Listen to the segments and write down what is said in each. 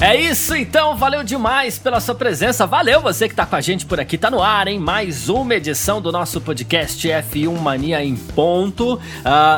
É isso então, valeu demais pela sua presença, valeu você que tá com a gente por aqui, tá no ar, hein? Mais uma edição do nosso podcast F1 Mania em ponto, uh,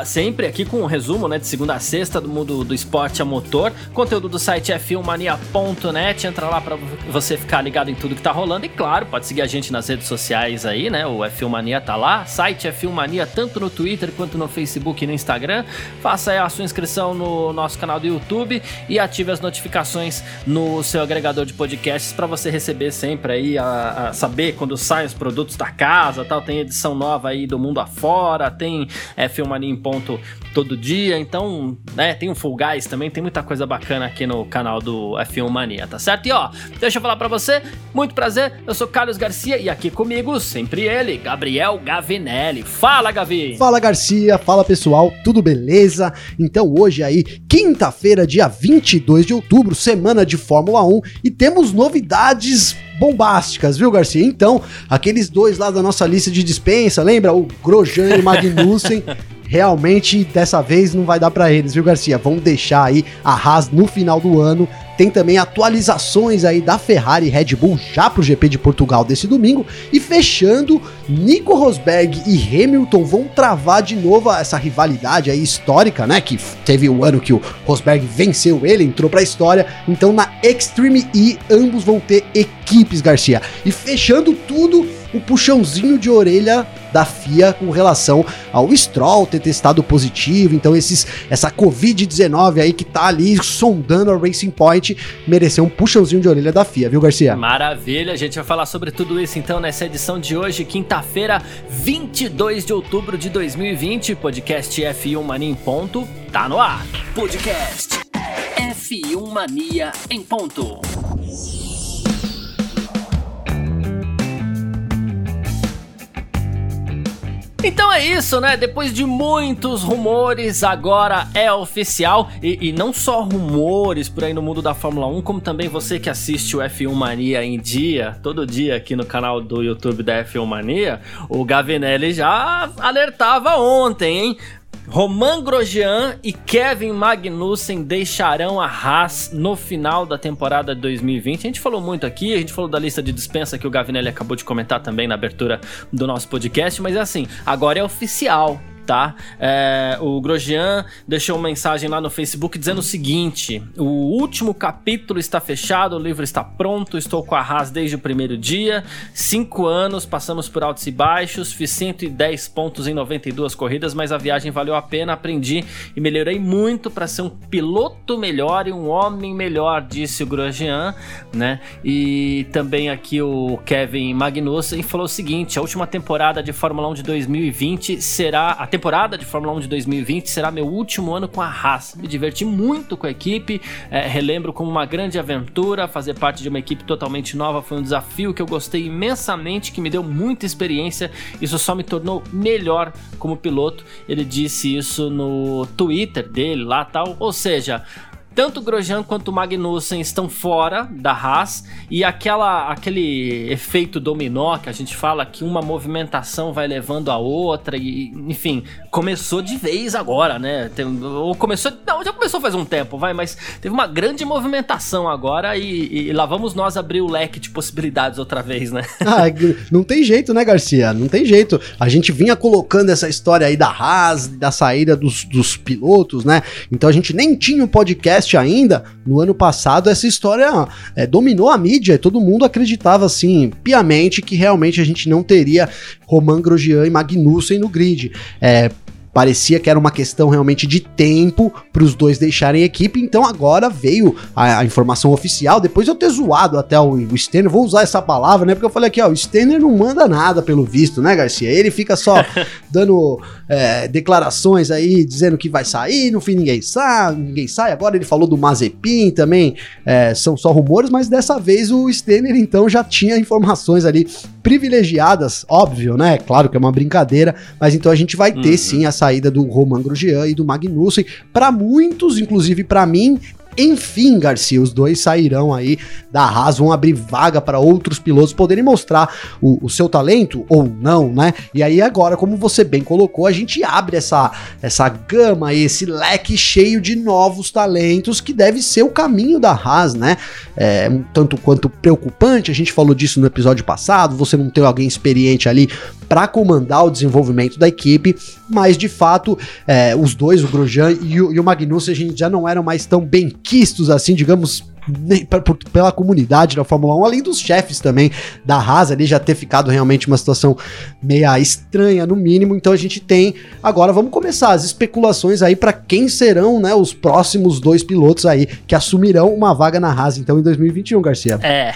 sempre aqui com um resumo, né, de segunda a sexta do mundo do esporte a motor, conteúdo do site f1mania.net, entra lá para você ficar ligado em tudo que tá rolando. E claro, pode seguir a gente nas redes sociais aí, né, o F1 Mania tá lá, site F1 Mania tanto no Twitter quanto no Facebook e no Instagram, faça aí a sua inscrição no nosso canal do YouTube e ative as notificações no seu agregador de podcasts para você receber sempre aí, a, a, saber quando saem os produtos da casa tal. Tem edição nova aí do mundo afora, tem é, Filmania em ponto todo dia, então, né, tem o Full Guys também, tem muita coisa bacana aqui no canal do F1 Mania, tá certo? E ó, deixa eu falar para você, muito prazer, eu sou Carlos Garcia e aqui comigo, sempre ele, Gabriel Gavinelli. Fala, Gavi! Fala, Garcia, fala pessoal, tudo beleza? Então hoje aí, quinta-feira, dia 22 de outubro, semana semana de Fórmula 1 e temos novidades bombásticas, viu, Garcia? Então, aqueles dois lá da nossa lista de dispensa, lembra? O Grosjean e o Magnussen. realmente dessa vez não vai dar para eles, viu, Garcia? Vão deixar aí a Haas no final do ano tem também atualizações aí da Ferrari e Red Bull já pro GP de Portugal desse domingo. E fechando, Nico Rosberg e Hamilton vão travar de novo essa rivalidade aí histórica, né? Que teve o um ano que o Rosberg venceu ele, entrou pra história. Então na Extreme E ambos vão ter equipes, Garcia. E fechando tudo, o puxãozinho de orelha da FIA com relação ao Stroll ter testado positivo. Então, esses, essa Covid-19 aí que tá ali sondando a Racing Point mereceu um puxãozinho de orelha da FIA, viu, Garcia? Maravilha, a gente vai falar sobre tudo isso então nessa edição de hoje, quinta-feira, 22 de outubro de 2020. Podcast F1 Mania em ponto, tá no ar. Podcast F1 Mania em ponto. Então é isso, né? Depois de muitos rumores, agora é oficial. E, e, não só rumores por aí no mundo da Fórmula 1, como também você que assiste o F1 Mania em dia, todo dia aqui no canal do YouTube da F1 Mania, o Gavinelli já alertava ontem, hein? Roman Grosjean e Kevin Magnussen deixarão a Haas no final da temporada de 2020. A gente falou muito aqui, a gente falou da lista de dispensa que o Gavinelli acabou de comentar também na abertura do nosso podcast, mas é assim, agora é oficial tá? É, o Grosjean deixou uma mensagem lá no Facebook dizendo o seguinte: o último capítulo está fechado, o livro está pronto, estou com a Haas desde o primeiro dia, cinco anos, passamos por altos e baixos, fiz 110 pontos em 92 corridas, mas a viagem valeu a pena, aprendi e melhorei muito para ser um piloto melhor e um homem melhor, disse o Grosjean, né? E também aqui o Kevin Magnussen falou o seguinte: a última temporada de Fórmula 1 de 2020 será a temporada de Fórmula 1 de 2020 será meu último ano com a Haas. Me diverti muito com a equipe, é, relembro como uma grande aventura. Fazer parte de uma equipe totalmente nova foi um desafio que eu gostei imensamente, que me deu muita experiência. Isso só me tornou melhor como piloto. Ele disse isso no Twitter dele lá tal. Ou seja, tanto Grosjean quanto Magnussen estão fora da Haas e aquela, aquele efeito dominó que a gente fala que uma movimentação vai levando a outra e enfim começou de vez agora, né? Tem, ou começou, não, já começou faz um tempo, vai, mas teve uma grande movimentação agora e, e lá vamos nós abrir o leque de possibilidades outra vez, né? Ah, não tem jeito, né, Garcia? Não tem jeito. A gente vinha colocando essa história aí da Haas, da saída dos, dos pilotos, né? Então a gente nem tinha o um podcast ainda, no ano passado, essa história é, dominou a mídia e todo mundo acreditava, assim, piamente que realmente a gente não teria Roman Grosjean e Magnussen no grid. É, Parecia que era uma questão realmente de tempo para os dois deixarem a equipe, então agora veio a, a, informação oficial. Depois eu ter zoado até o, o vou usar essa palavra, né? Porque eu falei aqui, ó, o Stenner não manda nada pelo visto, né, Garcia? Ele fica só dando é, declarações aí, dizendo que vai sair, no fim ninguém sabe, ninguém sai. Agora ele falou do Mazepin também, é, são só rumores, mas dessa vez o Stenner então já tinha informações ali privilegiadas, óbvio, né? Claro que é uma brincadeira, mas então a gente vai ter uhum. sim a saída do Roman Grosjean e do Magnussen. Para muitos, inclusive para mim, enfim, Garcia, os dois sairão aí da Haas, vão abrir vaga para outros pilotos poderem mostrar o, o, seu talento ou não, né? E aí agora, como você bem colocou, a gente abre essa, essa gama, esse leque cheio de novos talentos que deve ser o caminho da Haas, né? É, um tanto quanto preocupante, a gente falou disso no episódio passado, você não ter alguém experiente ali para comandar o desenvolvimento da equipe, mas de fato, é, os dois, o Grosjean e o, e o a gente já não eram mais tão bem quistos assim, digamos, pela comunidade da Fórmula 1, além dos chefes também da Haas ali já ter ficado realmente uma situação meia estranha no mínimo. Então a gente tem agora vamos começar as especulações aí para quem serão, né, os próximos dois pilotos aí que assumirão uma vaga na Haas então em 2021, Garcia. É.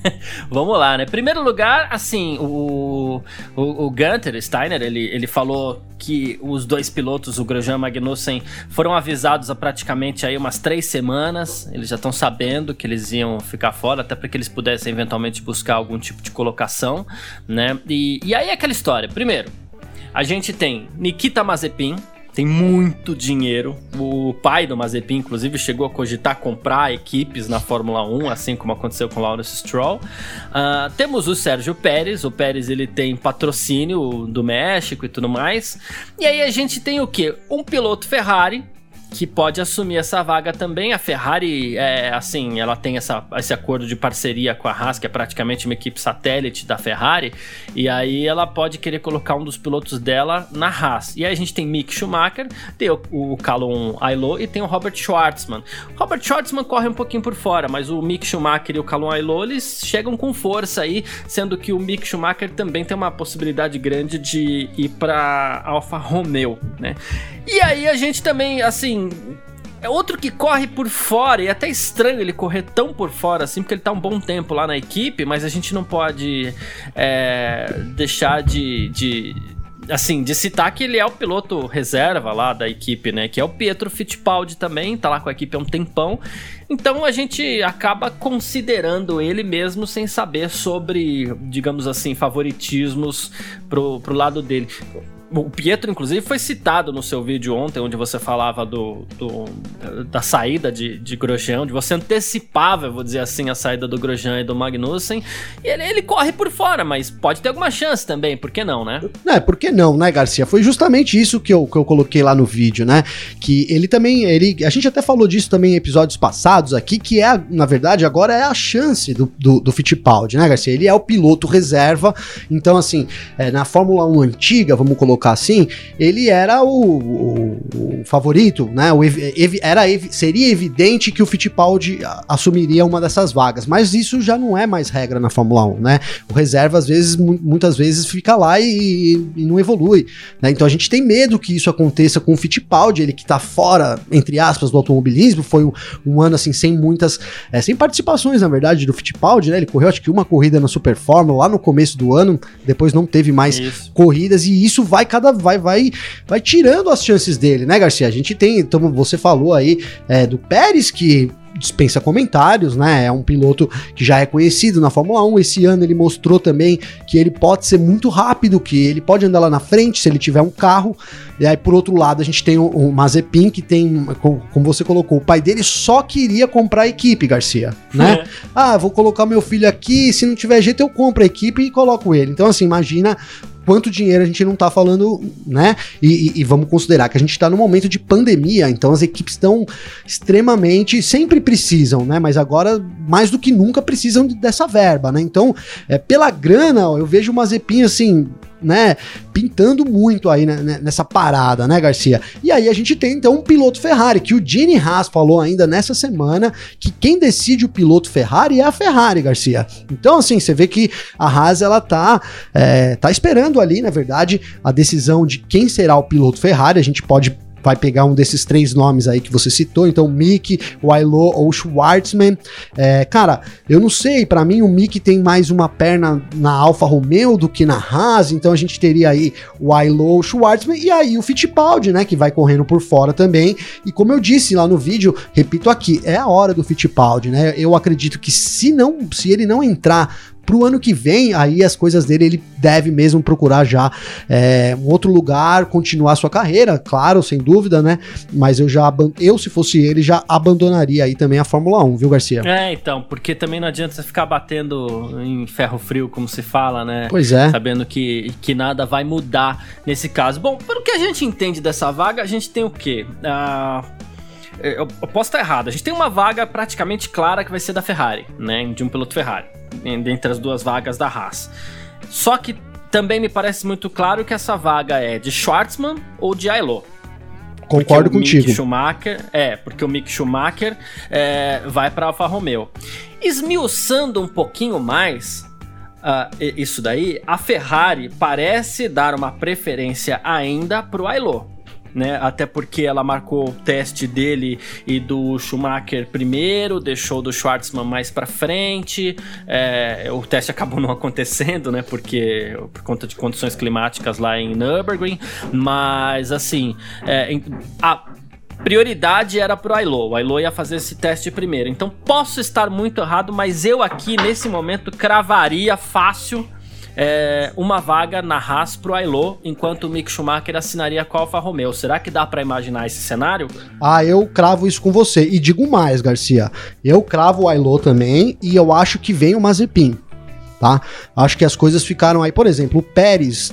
vamos lá, né? Primeiro lugar, assim, o o, o Gunter Steiner, ele ele falou que os dois pilotos, o Grosjean e Magnussen, foram avisados há praticamente aí umas três semanas. Eles já estão sabendo que eles iam ficar fora, até para que eles pudessem eventualmente buscar algum tipo de colocação, né? E, e aí é aquela história. Primeiro, a gente tem Nikita Mazepin, tem muito dinheiro. O pai do Mazepin, inclusive, chegou a cogitar comprar equipes na Fórmula 1, assim como aconteceu com o Lawrence Stroll. Uh, temos o Sérgio Pérez. O Pérez ele tem patrocínio do México e tudo mais. E aí a gente tem o que? Um piloto Ferrari que pode assumir essa vaga também. A Ferrari, é, assim, ela tem essa, esse acordo de parceria com a Haas, que é praticamente uma equipe satélite da Ferrari, e aí ela pode querer colocar um dos pilotos dela na Haas. E aí a gente tem Mick Schumacher, tem o, o Ailot e tem o Robert Schwartzman. Robert Schwartzman corre um pouquinho por fora, mas o Mick Schumacher e o Callum Ailot, eles chegam com força aí, sendo que o Mick Schumacher também tem uma possibilidade grande de ir para Alfa Romeo, né? E aí a gente também, assim, é outro que corre por fora, e é até estranho ele correr tão por fora assim, porque ele tá um bom tempo lá na equipe, mas a gente não pode é, deixar de, de, assim, de citar que ele é o piloto reserva lá da equipe, né? Que é o Pietro Fittipaldi também, tá lá com a equipe há um tempão. Então a gente acaba considerando ele mesmo sem saber sobre, digamos assim, favoritismos pro, pro lado dele. O Pietro, inclusive, foi citado no seu vídeo ontem, onde você falava do, do da saída de, de Grosjean, onde você antecipava, vou dizer assim, a saída do Grosjean e do Magnussen. E ele, ele corre por fora, mas pode ter alguma chance também, por que não, né? É, por que não, né, Garcia? Foi justamente isso que eu, que eu coloquei lá no vídeo, né? Que ele também, ele, a gente até falou disso também em episódios passados aqui, que é, na verdade, agora é a chance do, do, do Fittipaldi, né, Garcia? Ele é o piloto reserva, então, assim, é, na Fórmula 1 antiga, vamos colocar colocar assim, ele era o, o, o favorito, né? O, ev, era, seria evidente que o Fittipaldi assumiria uma dessas vagas, mas isso já não é mais regra na Fórmula 1, né? O reserva, às vezes, muitas vezes fica lá e, e não evolui, né? Então a gente tem medo que isso aconteça com o Fittipaldi, ele que tá fora, entre aspas, do automobilismo, foi um, um ano assim, sem muitas, é, sem participações, na verdade, do Fittipaldi, né? Ele correu acho que uma corrida na Super Fórmula lá no começo do ano, depois não teve mais isso. corridas, e isso vai cada vai vai vai tirando as chances dele, né, Garcia? A gente tem, então você falou aí é, do Pérez que dispensa comentários, né? É um piloto que já é conhecido na Fórmula 1. Esse ano ele mostrou também que ele pode ser muito rápido, que ele pode andar lá na frente se ele tiver um carro. E aí, por outro lado, a gente tem o, o Mazepin, que tem, como, você colocou, o pai dele só queria comprar a equipe, Garcia, né? É. Ah, vou colocar meu filho aqui, se não tiver jeito eu compro a equipe e coloco ele. Então, assim, imagina quanto dinheiro a gente não tá falando, né? E, e, e vamos considerar que a gente tá no momento de pandemia, então as equipes estão extremamente, sempre precisam, né? Mas agora, mais do que nunca, precisam dessa verba, né? Então, é, pela grana, ó, eu vejo uma Zepinha assim, né, pintando muito aí né, né, nessa parada, né, Garcia? E aí a gente tem então um piloto Ferrari, que o Gene Haas falou ainda nessa semana que quem decide o piloto Ferrari é a Ferrari, Garcia. Então, assim, você vê que a Haas ela tá, é, tá esperando ali, na verdade, a decisão de quem será o piloto Ferrari. A gente pode vai pegar um desses três nomes aí que você citou, então Mick, Wailo ou Schwartzman. É, cara, eu não sei, para mim o Mick tem mais uma perna na Alfa Romeo do que na Haas, então a gente teria aí o Wailo, Schwartzman e aí o Fittipaldi, né, que vai correndo por fora também. E como eu disse lá no vídeo, repito aqui, é a hora do Fittipaldi, né? Eu acredito que se não, se ele não entrar pro ano que vem, aí as coisas dele, ele deve mesmo procurar já é, um outro lugar, continuar sua carreira, claro, sem dúvida, né? Mas eu já, eu se fosse ele, já abandonaria aí também a Fórmula 1, viu, Garcia? É, então, porque também não adianta você ficar batendo em ferro frio, como se fala, né? Pois é. Sabendo que, que nada vai mudar nesse caso. Bom, pelo que a gente entende dessa vaga, a gente tem o quê? Ah. Eu, eu posso estar errado. A gente tem uma vaga praticamente clara que vai ser da Ferrari, né? De um piloto Ferrari, dentre as duas vagas da Haas. Só que também me parece muito claro que essa vaga é de Schwartzman ou de Ailot. Concordo contigo. Mick Schumacher, é, porque o Mick Schumacher é, vai para Alfa Romeo. Esmiuçando um pouquinho mais uh, isso daí, a Ferrari parece dar uma preferência ainda para o Ailot né? Até porque ela marcou o teste dele e do Schumacher primeiro, deixou do Schwartzman mais para frente. É, o teste acabou não acontecendo, né? Porque por conta de condições climáticas lá em Nürburgring. Mas assim, é, a prioridade era pro Ailo. O Ailo ia fazer esse teste primeiro. Então posso estar muito errado, mas eu aqui nesse momento cravaria fácil é, uma vaga na Haas pro Ailô, enquanto o Mick Schumacher assinaria com a Alfa Romeo. Será que dá para imaginar esse cenário? Ah, eu cravo isso com você. E digo mais, Garcia. Eu cravo o Ailô também e eu acho que vem o Mazepin, tá? Acho que as coisas ficaram aí. Por exemplo, o Pérez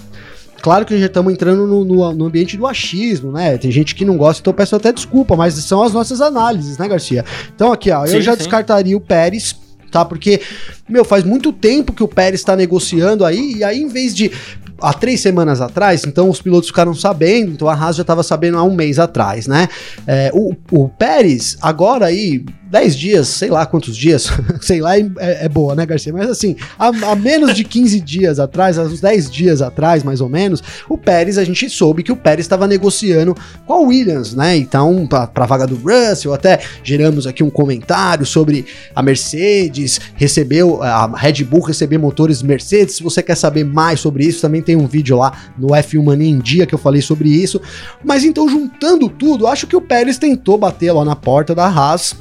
Claro que já estamos entrando no, no, no, ambiente do achismo, né? Tem gente que não gosta, então peço até desculpa, mas são as nossas análises, né, Garcia? Então aqui, ó, sim, eu já sim. descartaria o Pérez tá? Porque, meu, faz muito tempo que o Pérez está negociando aí, e aí em vez de há três semanas atrás, então os pilotos ficaram sabendo, então a Haas já estava sabendo há um mês atrás, né? É, o, o Pérez, agora aí, 10 dias, sei lá quantos dias, sei lá, é, é, boa, né, Garcia? Mas assim, há, menos de 15 dias atrás, há uns 10 dias atrás, mais ou menos, o Pérez, a gente soube que o Pérez estava negociando com a Williams, né? Então, para a vaga do Russell, até geramos aqui um comentário sobre a Mercedes, recebeu, a Red Bull receber motores Mercedes. Se você quer saber mais sobre isso, também tem um vídeo lá no F1 Mania em Dia que eu falei sobre isso. Mas então, juntando tudo, acho que o Pérez tentou bater lá na porta da Haas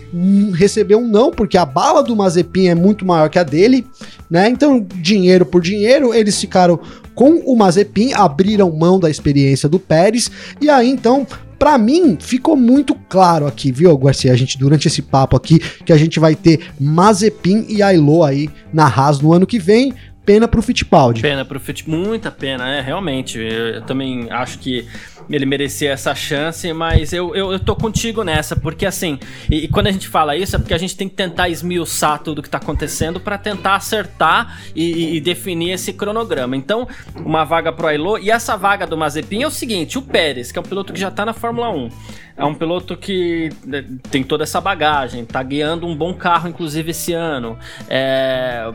recebeu um não, porque a bala do Mazepin é muito maior que a dele, né? Então, dinheiro por dinheiro, eles ficaram com o Mazepin, abriram mão da experiência do Pérez, e aí então para mim, ficou muito claro aqui, viu, Garcia? A gente, durante esse papo aqui, que a gente vai ter Mazepin e Ailo aí na Haas no ano que vem. Pena pro Fittipaldi. Pena pro Fittipaldi, muita pena, é, realmente. Eu, eu também acho que ele merecia essa chance, mas eu, eu, eu tô contigo nessa, porque assim, e, e, quando a gente fala isso é porque a gente tem que tentar esmiuçar tudo que tá acontecendo para tentar acertar e, e, definir esse cronograma. Então, uma vaga pro Ailô, e essa vaga do Mazepin é o seguinte: o Pérez, que é um piloto que já tá na Fórmula 1, é um piloto que né, tem toda essa bagagem, tá guiando um bom carro, inclusive esse ano. É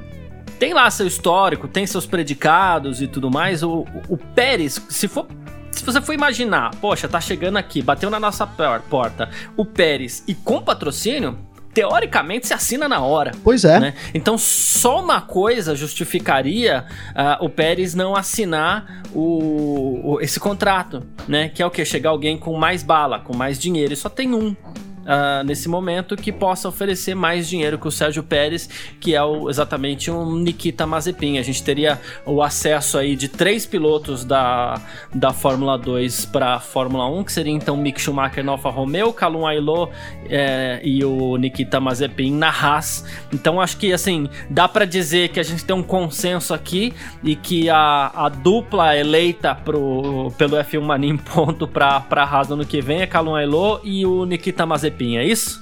tem lá seu histórico, tem seus predicados e tudo mais. O, o Pérez, se for se você for imaginar, poxa, tá chegando aqui, bateu na nossa porta o Pérez e com patrocínio, teoricamente se assina na hora. Pois é. Né? Então só uma coisa justificaria uh, o Pérez não assinar o, o, esse contrato, né? Que é o que? Chegar alguém com mais bala, com mais dinheiro. E só tem um uh, nesse momento que possa oferecer mais dinheiro que o Sérgio Pérez, que é o, exatamente um Nikita Mazepin. A gente teria o acesso aí de três pilotos da, da Fórmula 2 para a Fórmula 1, que seria então Mick Schumacher na Alfa Romeo, Calum Ailot é, e o Nikita Mazepin na Haas. Então acho que assim dá para dizer que a gente tem um consenso aqui e que a, a dupla eleita pro, pelo F1 Mania em ponto para a Haas no ano que vem é Calum Ailot e o Nikita Mazepin Mazepin, é isso?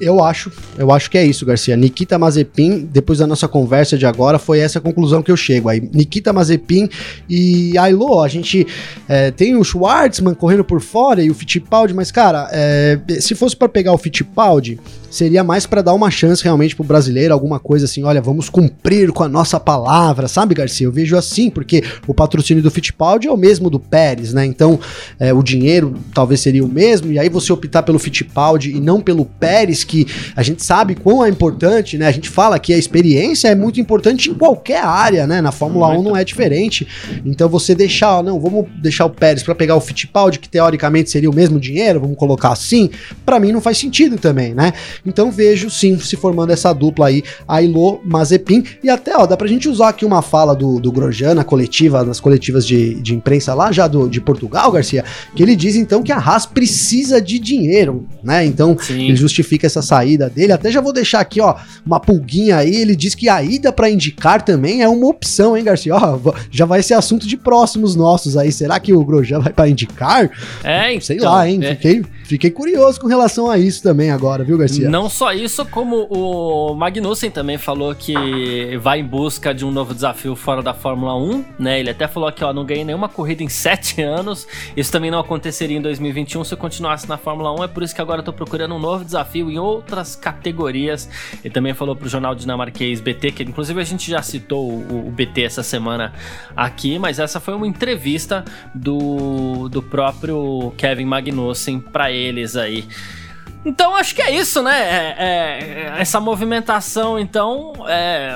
Eu acho, eu acho que é isso, Garcia. Nikita Mazepin, depois da nossa conversa de agora, foi essa conclusão que eu chego aí. Nikita Mazepin e Ailo, a gente é, tem o Schwartzman correndo por fora e o Fittipaldi, mas cara, é, se fosse para pegar o Fittipaldi, seria mais para dar uma chance realmente pro brasileiro, alguma coisa assim, olha, vamos cumprir com a nossa palavra, sabe, Garcia? Eu vejo assim, porque o patrocínio do Fittipaldi é o mesmo do Pérez, né? Então, é, o dinheiro talvez seria o mesmo, e aí você optar pelo Fittipaldi e não pelo Pérez, que a gente sabe quão é importante, né? A gente fala que a experiência é muito importante em qualquer área, né? Na Fórmula muito. 1 não é diferente. Então, você deixar, não, vamos deixar o Pérez para pegar o Fittipaldi, que teoricamente seria o mesmo dinheiro, vamos colocar assim, para mim não faz sentido também, né? Então vejo sim se formando essa dupla aí, Ailô, Mazepin. E até, ó, dá pra gente usar aqui uma fala do, do Grosjean na coletiva, nas coletivas de, de imprensa lá já do, de Portugal, Garcia, que ele diz então que a Haas precisa de dinheiro, né? Então sim. ele justifica essa saída dele. Até já vou deixar aqui, ó, uma pulguinha aí. Ele diz que a ida para indicar também é uma opção, hein, Garcia? Ó, já vai ser assunto de próximos nossos aí. Será que o Grosjean vai para indicar? É, então, Sei lá, hein? É. Fiquei, fiquei curioso com relação a isso também agora, viu, Garcia? Não só isso, como o Magnussen também falou que vai em busca de um novo desafio fora da Fórmula 1, né? Ele até falou que, ó, não ganhei nenhuma corrida em sete anos. Isso também não aconteceria em 2021 se eu continuasse na Fórmula 1. É por isso que agora eu tô procurando um novo desafio em outras categorias. Ele também falou pro jornal dinamarquês BT, que inclusive a gente já citou o, o BT essa semana aqui, mas essa foi uma entrevista do, do próprio Kevin Magnussen para eles aí. Então acho que é isso, né? É, é, essa movimentação, então, é,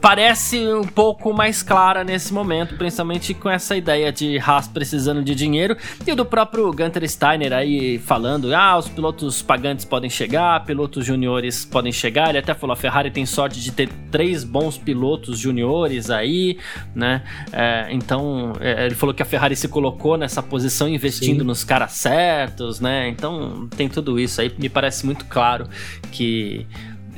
parece um pouco mais clara nesse momento, principalmente com essa ideia de Haas precisando de dinheiro e do próprio Gunter Steiner aí falando: ah, os pilotos pagantes podem chegar, pilotos juniores podem chegar. Ele até falou: a Ferrari tem sorte de ter três bons pilotos juniores aí, né? É, então, é, ele falou que a Ferrari se colocou nessa posição investindo Sim. nos caras certos, né? Então, tem tudo isso aí. Me parece muito claro que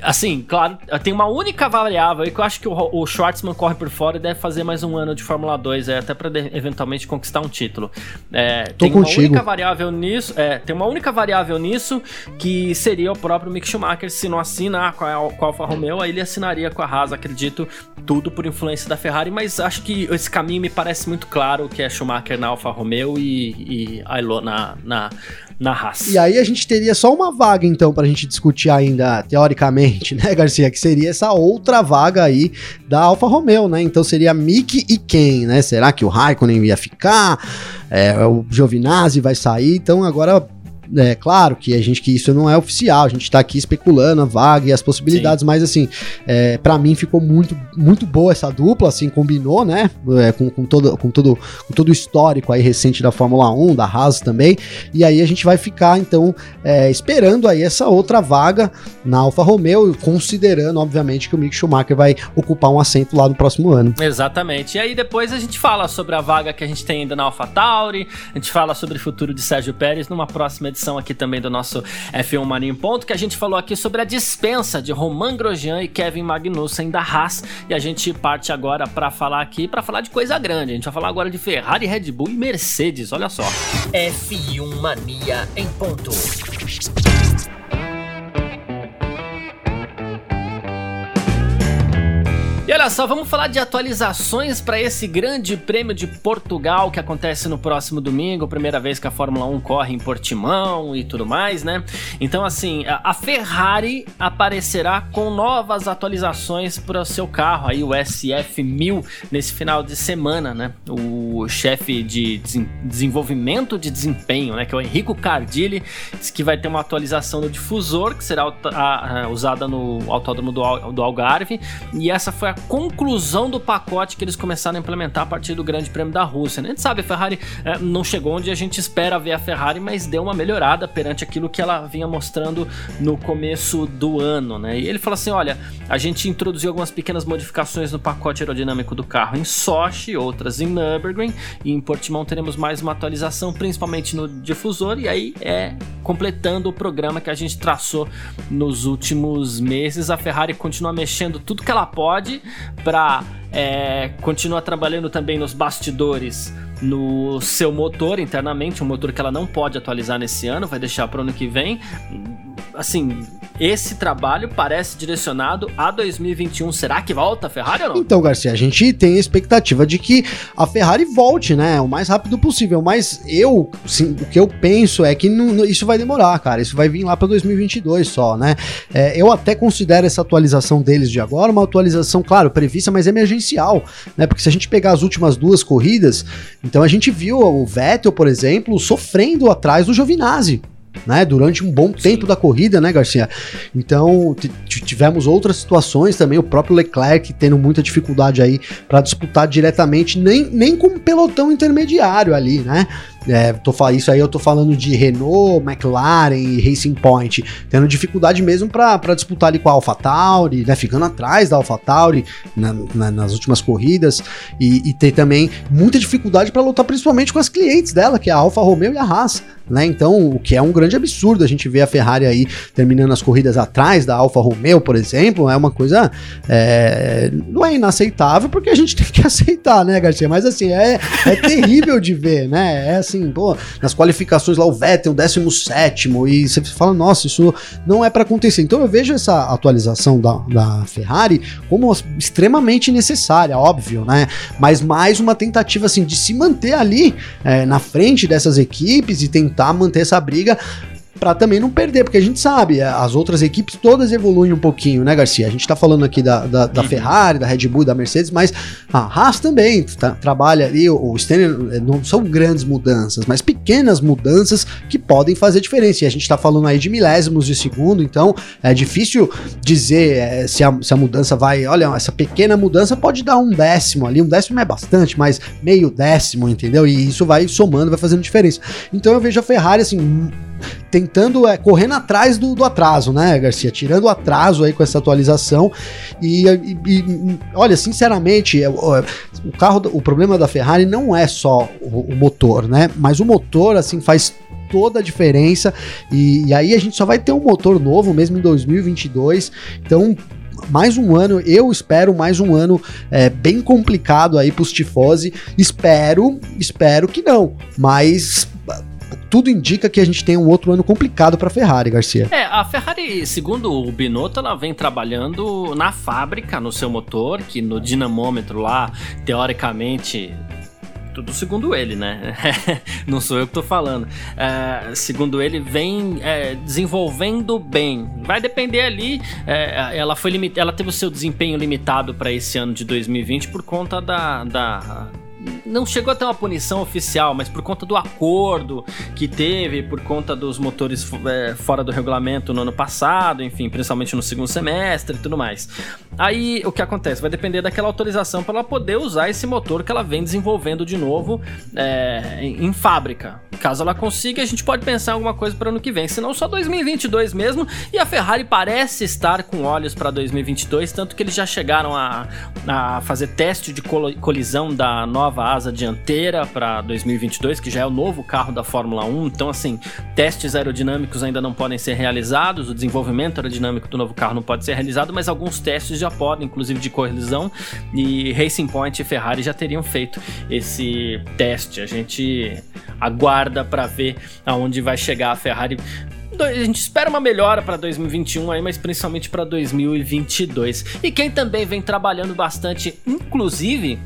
Assim, claro, tem uma única variável aí que eu acho que o, o Schwartzman corre por fora e deve fazer mais um ano de Fórmula 2, é, até para eventualmente conquistar um título. É, Tô tem contigo. uma única variável nisso, é, tem uma única variável nisso que seria o próprio Mick Schumacher se não assina com a, com a Alfa Romeo, aí ele assinaria com a Haas, acredito, tudo por influência da Ferrari, mas acho que esse caminho me parece muito claro que é Schumacher na Alfa Romeo e, e Ailot na, na, na Haas. E aí a gente teria só uma vaga então pra gente discutir ainda teoricamente, né, Garcia, que seria essa outra vaga aí da Alfa Romeo, né? Então seria Mick e quem, né? Será que o Raikkonen ia ficar? É, o Giovinazzi vai sair? Então agora é claro que a gente que isso não é oficial, a gente tá aqui especulando a vaga e as possibilidades, Sim. mas assim, é, para mim ficou muito muito boa essa dupla, assim, combinou, né? É, com, com, todo, com, todo, com todo o histórico aí recente da Fórmula 1, da Haas também. E aí a gente vai ficar, então, é, esperando aí essa outra vaga na Alfa Romeo, considerando, obviamente, que o Mick Schumacher vai ocupar um assento lá no próximo ano. Exatamente. E aí depois a gente fala sobre a vaga que a gente tem ainda na Alfa Tauri, a gente fala sobre o futuro de Sérgio Pérez numa próxima edição edição aqui também do nosso F1 Mania em Ponto, que a gente falou aqui sobre a dispensa de Romain Grosjean e Kevin Magnussen da Haas. E a gente parte agora para falar aqui, para falar de coisa grande. A gente vai falar agora de Ferrari, Red Bull e Mercedes, olha só. F1 Mania em Ponto. E olha só, vamos falar de atualizações para esse grande prêmio de Portugal que acontece no próximo domingo, primeira vez que a Fórmula 1 corre em Portimão e tudo mais, né? Então, assim, a Ferrari aparecerá com novas atualizações para o seu carro, aí o SF1000, nesse final de semana, né? O chefe de desenvolvimento de desempenho, né, que é o Enrico Cardilli, disse que vai ter uma atualização do difusor, que será usada no autódromo do Algarve, e essa foi a conclusão do pacote que eles começaram a implementar a partir do Grande Prêmio da Rússia. Né? A gente sabe, a Ferrari é, não chegou onde a gente espera ver a Ferrari, mas deu uma melhorada perante aquilo que ela vinha mostrando no começo do ano. Né? E ele fala assim: olha, a gente introduziu algumas pequenas modificações no pacote aerodinâmico do carro em Sochi, outras em Nürburgring, e em Portimão teremos mais uma atualização, principalmente no difusor, e aí é completando o programa que a gente traçou nos últimos meses. A Ferrari continua mexendo tudo que ela pode para é, continuar trabalhando também nos bastidores no seu motor internamente, um motor que ela não pode atualizar nesse ano, vai deixar para o ano que vem. Assim, esse trabalho parece direcionado a 2021. Será que volta a Ferrari ou não? Então, Garcia, a gente tem a expectativa de que a Ferrari volte, né? O mais rápido possível. Mas eu, sim, o que eu penso é que não, isso vai demorar, cara. Isso vai vir lá para 2022 só, né? É, eu até considero essa atualização deles de agora uma atualização, claro, prevista, mas emergencial, né? Porque se a gente pegar as últimas duas corridas, então a gente viu o Vettel, por exemplo, sofrendo atrás do Giovinazzi né, durante um bom tempo Sim. da corrida, né, Garcia? Então, tivemos outras situações também, o próprio Leclerc tendo muita dificuldade aí para disputar diretamente, nem, nem com um pelotão intermediário ali, né? É, tô, isso aí eu tô falando de Renault, McLaren e Racing Point, tendo dificuldade mesmo para disputar ali com a AlphaTauri, né, ficando atrás da AlphaTauri na, na, nas últimas corridas, e, e tem também muita dificuldade para lutar principalmente com as clientes dela, que é a Alfa Romeo e a Haas. Né? Então, o que é um grande absurdo a gente ver a Ferrari aí terminando as corridas atrás da Alfa Romeo, por exemplo, é uma coisa é, não é inaceitável porque a gente tem que aceitar, né, Garcia? Mas assim, é, é terrível de ver, né? É assim, pô, nas qualificações lá o Vettel, 17 e você fala, nossa, isso não é para acontecer. Então eu vejo essa atualização da, da Ferrari como extremamente necessária, óbvio, né? Mas mais uma tentativa assim de se manter ali é, na frente dessas equipes e tentar tentar manter essa briga para também não perder, porque a gente sabe, é, as outras equipes todas evoluem um pouquinho, né, Garcia? A gente tá falando aqui da, da, da uhum. Ferrari, da Red Bull, da Mercedes, mas a Haas também tá, trabalha ali, o, Stanley, é, não são grandes mudanças, mas pequenas mudanças que podem fazer diferença. E a gente tá falando aí de milésimos de segundo, então é difícil dizer é, se, a, se a mudança vai. Olha, essa pequena mudança pode dar um décimo ali, um décimo é bastante, mas meio décimo, entendeu? E isso vai somando, vai fazendo diferença. Então eu vejo a Ferrari assim tentando, é, correndo atrás do, do, atraso, né, Garcia? Tirando o atraso aí com essa atualização. E, e, e olha, sinceramente, é, o carro, o problema da Ferrari não é só o, o motor, né? Mas o motor, assim, faz toda a diferença. E, e, aí a gente só vai ter um motor novo mesmo em 2022. Então. Mais um ano, eu espero mais um ano é, bem complicado aí para os tifose. Espero, espero que não, mas tudo indica que a gente tem um outro ano complicado para a Ferrari, Garcia. É, a Ferrari, segundo o Binotto, ela vem trabalhando na fábrica, no seu motor, que no dinamômetro lá, teoricamente, tudo segundo ele, né? Não sou eu que tô falando. É, segundo ele, vem é, desenvolvendo bem. Vai depender ali. É, ela foi limit... ela teve o seu desempenho limitado para esse ano de 2020 por conta da, da não chegou a ter uma punição oficial, mas por conta do acordo que teve, por conta dos motores é, fora do regulamento no ano passado, enfim, principalmente no segundo semestre e tudo mais. Aí o que acontece? Vai depender daquela autorização para ela poder usar esse motor que ela vem desenvolvendo de novo é, em, em, fábrica. Caso ela consiga, a gente pode pensar em alguma coisa para ano que vem, senão só 2022 mesmo. E a Ferrari parece estar com olhos para 2022, tanto que eles já chegaram a, a fazer teste de colisão da nova asa dianteira para 2022, que já é o novo carro da Fórmula 1. Então, assim, testes aerodinâmicos ainda não podem ser realizados, o desenvolvimento aerodinâmico do novo carro não pode ser realizado, mas alguns testes já podem, inclusive de colisão. E Racing Point e Ferrari já teriam feito esse teste. A gente aguarda para ver aonde vai chegar a Ferrari a gente espera uma melhora para 2021 aí, mas principalmente para 2022. E quem também vem trabalhando bastante, inclusive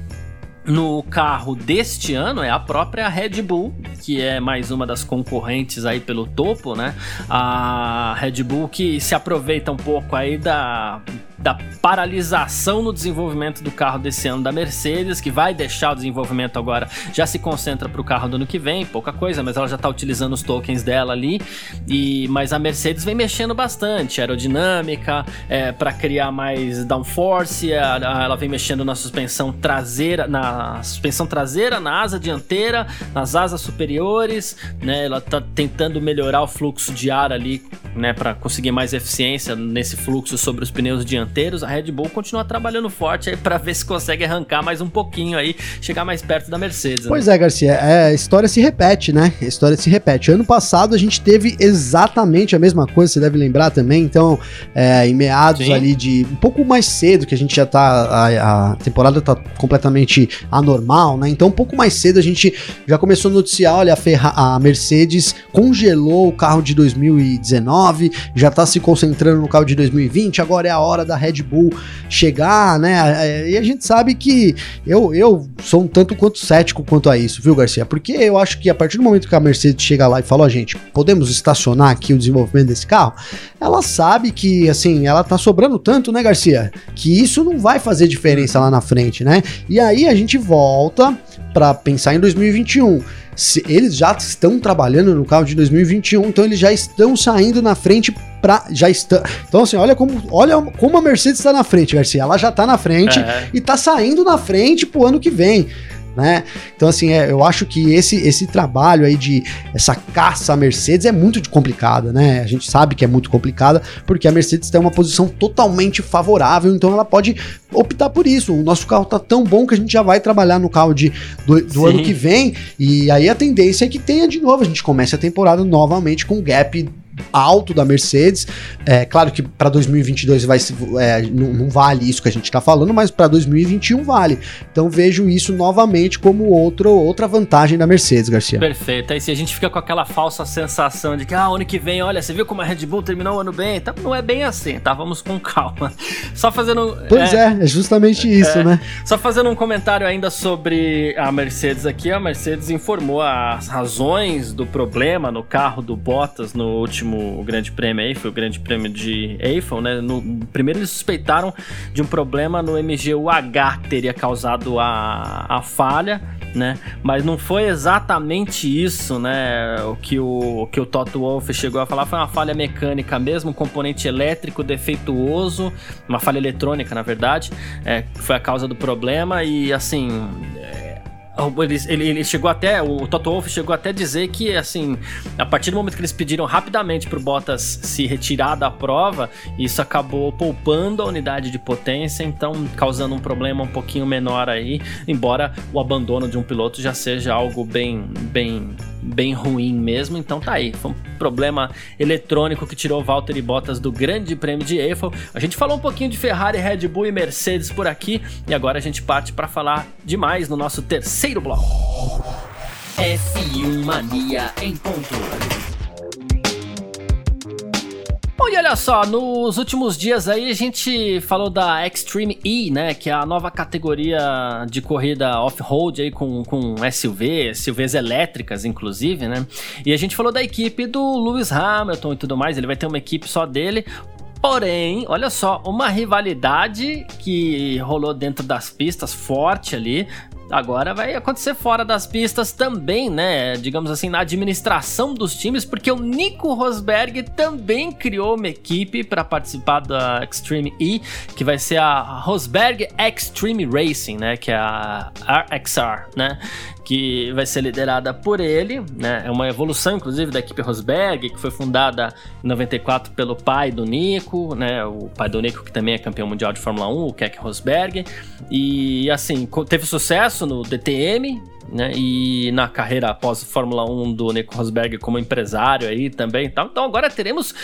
no carro deste ano é a própria Red Bull, que é mais uma das concorrentes aí pelo topo, né? A Red Bull que se aproveita um pouco aí da da paralisação no desenvolvimento do carro desse ano da Mercedes, que vai deixar o desenvolvimento agora, já se concentra para o carro do ano que vem, pouca coisa, mas ela já está utilizando os tokens dela ali. E mas a Mercedes vem mexendo bastante, aerodinâmica, é, para criar mais downforce, ela vem mexendo na suspensão traseira, na suspensão traseira, na asa dianteira, nas asas superiores, né? Ela está tentando melhorar o fluxo de ar ali, né, para conseguir mais eficiência nesse fluxo sobre os pneus dianteiros a Red Bull continua trabalhando forte aí para ver se consegue arrancar mais um pouquinho aí, chegar mais perto da Mercedes. Né? Pois é, Garcia, é, a história se repete, né? A história se repete. Ano passado a gente teve exatamente a mesma coisa, você deve lembrar também. Então, é, em meados Sim. ali de um pouco mais cedo, que a gente já tá. A, a, temporada tá completamente anormal, né? Então, um pouco mais cedo a gente já começou a noticiar: olha, a, Ferra a Mercedes congelou o carro de 2019, já tá se concentrando no carro de 2020, agora é a hora da Red Bull chegar, né? E a gente sabe que eu, eu sou um tanto quanto cético quanto a isso, viu, Garcia? Porque eu acho que a partir do momento que a Mercedes chega lá e fala, ó, oh, gente, podemos estacionar aqui o desenvolvimento desse carro, ela sabe que, assim, ela tá sobrando tanto, né, Garcia? Que isso não vai fazer diferença lá na frente, né? E aí a gente volta para pensar em 2021 se, eles já estão trabalhando no carro de 2021, então eles já estão saindo na frente para já está. Então assim, olha como olha como a Mercedes está na frente, Garcia. Ela já está na frente é. e está saindo na frente pro ano que vem. Né? Então, assim, é, eu acho que esse, esse trabalho aí de essa caça à Mercedes é muito complicada, né? A gente sabe que é muito complicada, porque a Mercedes tem uma posição totalmente favorável, então ela pode optar por isso. O nosso carro tá tão bom que a gente já vai trabalhar no carro de, do, do ano que vem, e aí a tendência é que tenha de novo, a gente comece a temporada novamente com gap alto da Mercedes. É claro que para 2022 vai é, não, não, vale isso que a gente está falando, mas para 2021 vale. Então vejo isso novamente como outro, outra vantagem da Mercedes, Garcia. Perfeito. Aí se a gente fica com aquela falsa sensação de que ah, ano que vem, olha, você viu como a Red Bull terminou o ano bem? Então, não é bem assim, tá? Vamos com calma. Só fazendo. Pois é, é, é justamente isso, é, né? Só fazendo um comentário ainda sobre a Mercedes aqui. A Mercedes informou as razões do problema no carro do Bottas no último último Grande Prêmio aí, foi o Grande Prêmio de Eiffel, né? No, primeiro eles suspeitaram de um problema no MGUH que teria causado a, a falha, né? Mas não foi exatamente isso, né? O que o, que o Toto Wolff chegou a falar foi uma falha mecânica mesmo, um componente elétrico defeituoso, uma falha eletrônica, na verdade, é, foi a causa do problema e assim. É, ele, ele, ele, chegou até, o Toto Wolff chegou até dizer que, assim, a partir do momento que eles pediram rapidamente pro Bottas se retirar da prova, isso acabou poupando a unidade de potência, então causando um problema um pouquinho menor aí, embora o abandono de um piloto já seja algo bem, bem, bem ruim mesmo, então tá aí, foi um problema eletrônico que tirou Valtteri Bottas do Grande Prêmio de Eiffel. A gente falou um pouquinho de Ferrari, Red Bull e Mercedes por aqui, e agora a gente parte para falar demais no nosso terceiro terceiro bloco. F1 Mania em ponto. Bom, e olha só, nos últimos dias aí a gente falou da Extreme E, né, que é a nova categoria de corrida off-road aí com, com SUV, SUVs elétricas inclusive, né, e a gente falou da equipe do Lewis Hamilton e tudo mais, ele vai ter uma equipe só dele, Porém, olha só, uma rivalidade que rolou dentro das pistas forte ali agora vai acontecer fora das pistas também, né? Digamos assim, na administração dos times, porque o Nico Rosberg também criou uma equipe para participar da Extreme E, que vai ser a Rosberg Extreme Racing, né? Que é a RXR, né? Que vai ser liderada por ele, né? É uma evolução, inclusive, da equipe Rosberg, que foi fundada em 94 pelo pai do Nico, né? O pai do Nico, que também é campeão mundial de Fórmula 1, o Keck Rosberg. E, assim, teve sucesso no DTM, né? E na carreira após Fórmula 1 do Nico Rosberg como empresário aí também. Então agora teremos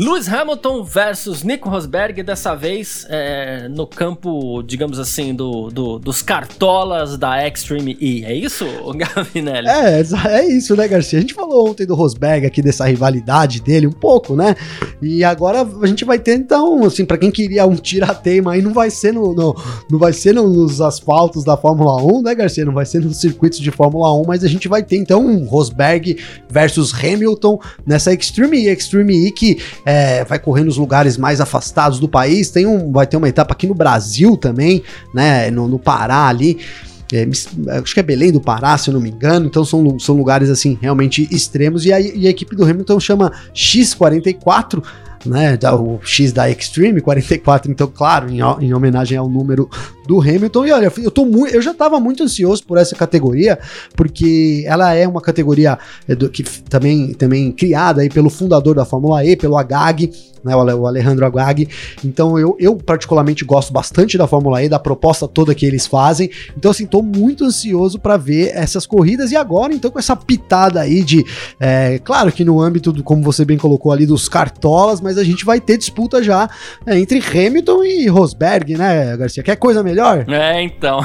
Lewis Hamilton versus Nico Rosberg, dessa vez é, no campo, digamos assim, do, do, dos cartolas da Extreme E. É isso, Gavinelli? É, é isso, né, Garcia? A gente falou ontem do Rosberg aqui, dessa rivalidade dele, um pouco, né? E agora a gente vai ter, então, assim, para quem queria um tirateima aí, não vai ser no, no, não vai ser nos asfaltos da Fórmula 1, né, Garcia? Não vai ser nos circuitos de Fórmula 1, mas a gente vai ter, então, um Rosberg versus Hamilton nessa Extreme E. Extreme E que é, vai correr nos lugares mais afastados do país. Tem um, vai ter uma etapa aqui no Brasil também, né? No, no Pará ali. É, acho que é Belém do Pará, se eu não me engano. Então são, são lugares assim realmente extremos. E a, e a equipe do Hamilton chama X44 né, o X da Extreme 44, então claro, em, em, homenagem ao número do Hamilton. E olha, eu tô muito, eu já estava muito ansioso por essa categoria, porque ela é uma categoria do, que também também criada aí pelo fundador da Fórmula E, pelo Agag, né, o Alejandro Agag. Então eu, eu particularmente gosto bastante da Fórmula E, da proposta toda que eles fazem. Então assim, tô muito ansioso para ver essas corridas e agora então com essa pitada aí de, é, claro que no âmbito do, como você bem colocou ali dos cartolas, mas a gente vai ter disputa já é, entre Hamilton e Rosberg, né, Garcia? Quer coisa melhor? É, então.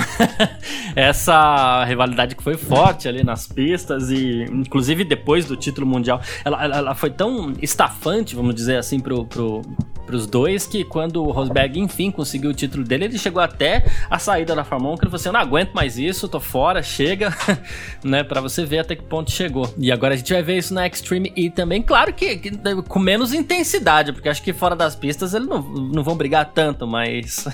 essa rivalidade que foi forte ali nas pistas e inclusive depois do título mundial, ela, ela, ela foi tão estafante, vamos dizer assim, pro pro, pros dois que quando o Rosberg enfim conseguiu o título dele, ele chegou até a saída da Fórmula 1, que ele falou assim, eu não aguento mais isso, tô fora, chega, né, para você ver até que ponto chegou. E agora a gente vai ver isso na Extreme E também, claro que, que com menos intensidade, porque acho que fora das pistas eles não, não vão brigar tanto, mas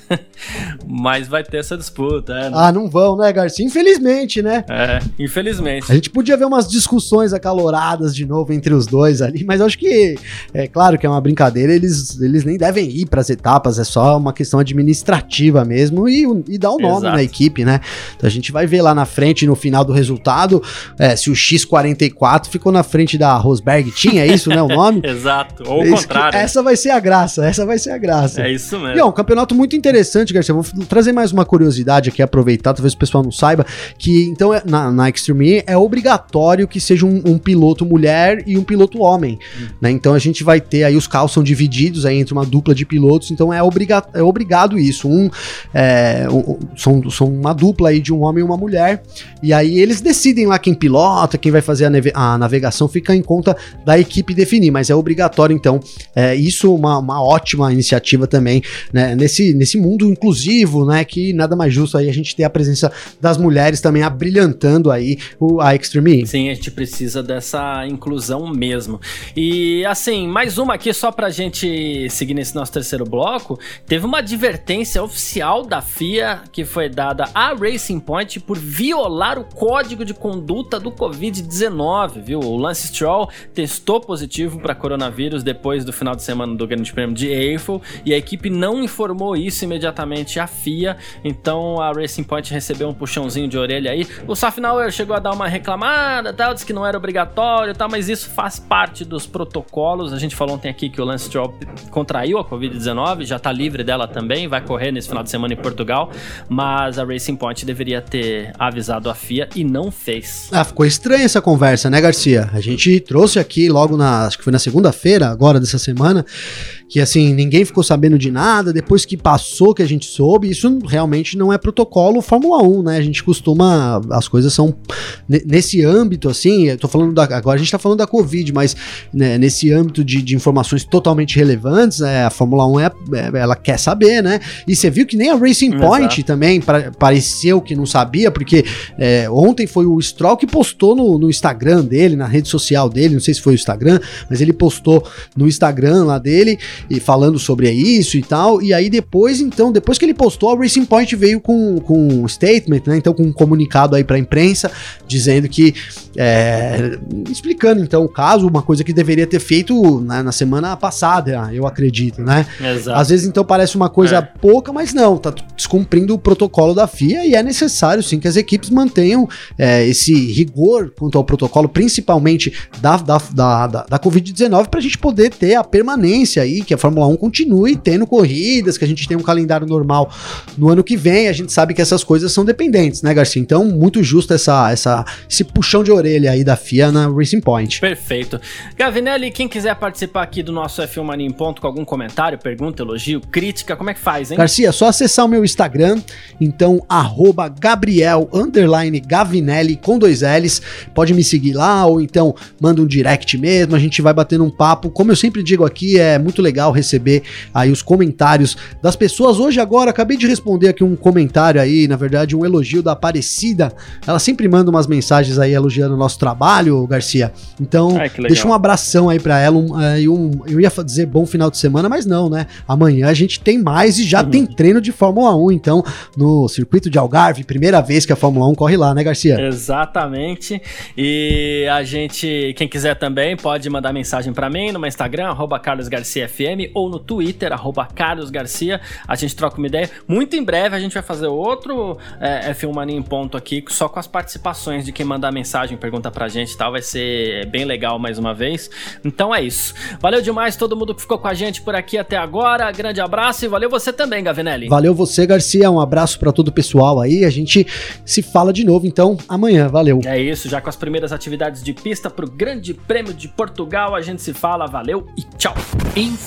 mas vai ter essa disputa. É, né? Ah, não vão, né, Garcia? Infelizmente, né? É, infelizmente. A gente podia ver umas discussões acaloradas de novo entre os dois ali, mas acho que é claro que é uma brincadeira, eles eles eles nem devem ir para as etapas, é só uma questão administrativa mesmo e, e dar o um nome Exato. na equipe, né? Então a gente vai ver lá na frente, no final do resultado, é, se o X44 ficou na frente da Rosberg, tinha isso, né? O nome? Exato, ou o contrário. Essa vai ser a graça, essa vai ser a graça. É isso mesmo. E ó, um campeonato muito interessante, Garcia. Vou trazer mais uma curiosidade aqui, aproveitar, talvez o pessoal não saiba, que então é, na, na Extreme é obrigatório que seja um, um piloto mulher e um piloto homem, hum. né? Então a gente vai ter aí, os carros são divididos aí entre uma dupla de pilotos, então é, obriga é obrigado isso. Um, é, um, são, são uma dupla aí de um homem e uma mulher, e aí eles decidem lá quem pilota, quem vai fazer a, a navegação, fica em conta da equipe definir, mas é obrigatório então, é, isso uma, uma ótima iniciativa também, né? Nesse, nesse mundo inclusivo, né? Que nada mais justo aí a gente ter a presença das mulheres também abrilhantando aí o, a Extreme. Sim, a gente precisa dessa inclusão mesmo. E assim, mais uma aqui só pra gente seguir nesse nosso terceiro bloco. Teve uma advertência oficial da FIA que foi dada à Racing Point por violar o código de conduta do Covid-19, viu? O Lance Stroll testou positivo para coronavírus depois do final de semana do Grande Prêmio de Eiffel e a equipe não informou isso imediatamente à FIA. Então a Racing Point recebeu um puxãozinho de orelha aí. O Safnauer chegou a dar uma reclamada, tal, disse que não era obrigatório, tal, mas isso faz parte dos protocolos. A gente falou ontem aqui que o Lance Stroll contraiu a Covid-19, já tá livre dela também, vai correr nesse final de semana em Portugal, mas a Racing Point deveria ter avisado a FIA e não fez. Ah, ficou estranha essa conversa, né, Garcia? A gente trouxe aqui logo na, acho que foi na segunda-feira, agora dessa semana, que assim, ninguém ficou sabendo de nada, depois que passou que a gente soube, isso realmente não é protocolo Fórmula 1, né? A gente costuma, as coisas são nesse âmbito, assim, eu tô falando da, agora a gente tá falando da Covid, mas né, nesse âmbito de, de, informações totalmente relevantes, é, a Fórmula 1 é, é, ela quer saber, né? E você viu que nem a Racing Point Exato. também pra, pareceu que não sabia, porque é, ontem foi o Stroll que postou no, no Instagram dele, na rede social dele, não sei se foi o Instagram, mas ele postou no Instagram lá dele e falando sobre isso e tal. E aí depois, então, depois que ele postou, a Racing Point veio com, com um statement, né? Então, com um comunicado aí pra imprensa, dizendo que. É, explicando então o caso, uma coisa que deveria ter feito né, na semana passada, eu acredito, né? Exato. Às vezes, então, parece uma coisa é. pouca, mas não, tá descumprindo o protocolo da FIA e é necessário sim que as equipes mantenham é, esse rigor quanto ao protocolo, principalmente da, da, da, da, da Covid-19, para a gente poder ter a permanência aí, que a Fórmula 1 continue tendo corridas, que a gente tenha um calendário normal no ano que vem. A gente sabe que essas coisas são dependentes, né, Garcia? Então, muito justo essa, essa, esse puxão de orelha aí da FIA na Racing Point. Perfeito. Gavinelli, quem quiser participar aqui do nosso F1 Mania em Ponto com algum comentário, pergunta, elogio, crítica, como é que faz, hein? Garcia, é só acessar o meu Instagram, então, arroba Gabriel, Gavinelli, com dois L's. Pode me seguir lá, ou então manda um direct mesmo, a gente vai batendo um papo. Como eu sempre digo aqui, é muito legal legal receber aí os comentários das pessoas. Hoje, agora, acabei de responder aqui um comentário aí, na verdade, um elogio da Aparecida. Ela sempre manda umas mensagens aí elogiando o nosso trabalho, Garcia. Então, Ai, deixa um abração aí pra ela. Um, um, eu ia dizer bom final de semana, mas não, né? Amanhã a gente tem mais e já uhum. tem treino de Fórmula 1, então, no circuito de Algarve, primeira vez que a Fórmula 1 corre lá, né, Garcia? Exatamente. E a gente, quem quiser também, pode mandar mensagem para mim no meu Instagram, arroba Carlos Garcia FM ou no Twitter, arroba Carlos Garcia. A gente troca uma ideia. Muito em breve a gente vai fazer outro é, F1 Mania em ponto aqui, só com as participações de quem mandar mensagem, pergunta pra gente e tal. Vai ser bem legal mais uma vez. Então é isso. Valeu demais todo mundo que ficou com a gente por aqui até agora. Grande abraço e valeu você também, Gavinelli. Valeu você, Garcia. Um abraço para todo o pessoal aí. A gente se fala de novo então amanhã. Valeu. É isso, já com as primeiras atividades de pista pro Grande Prêmio de Portugal, a gente se fala. Valeu e tchau.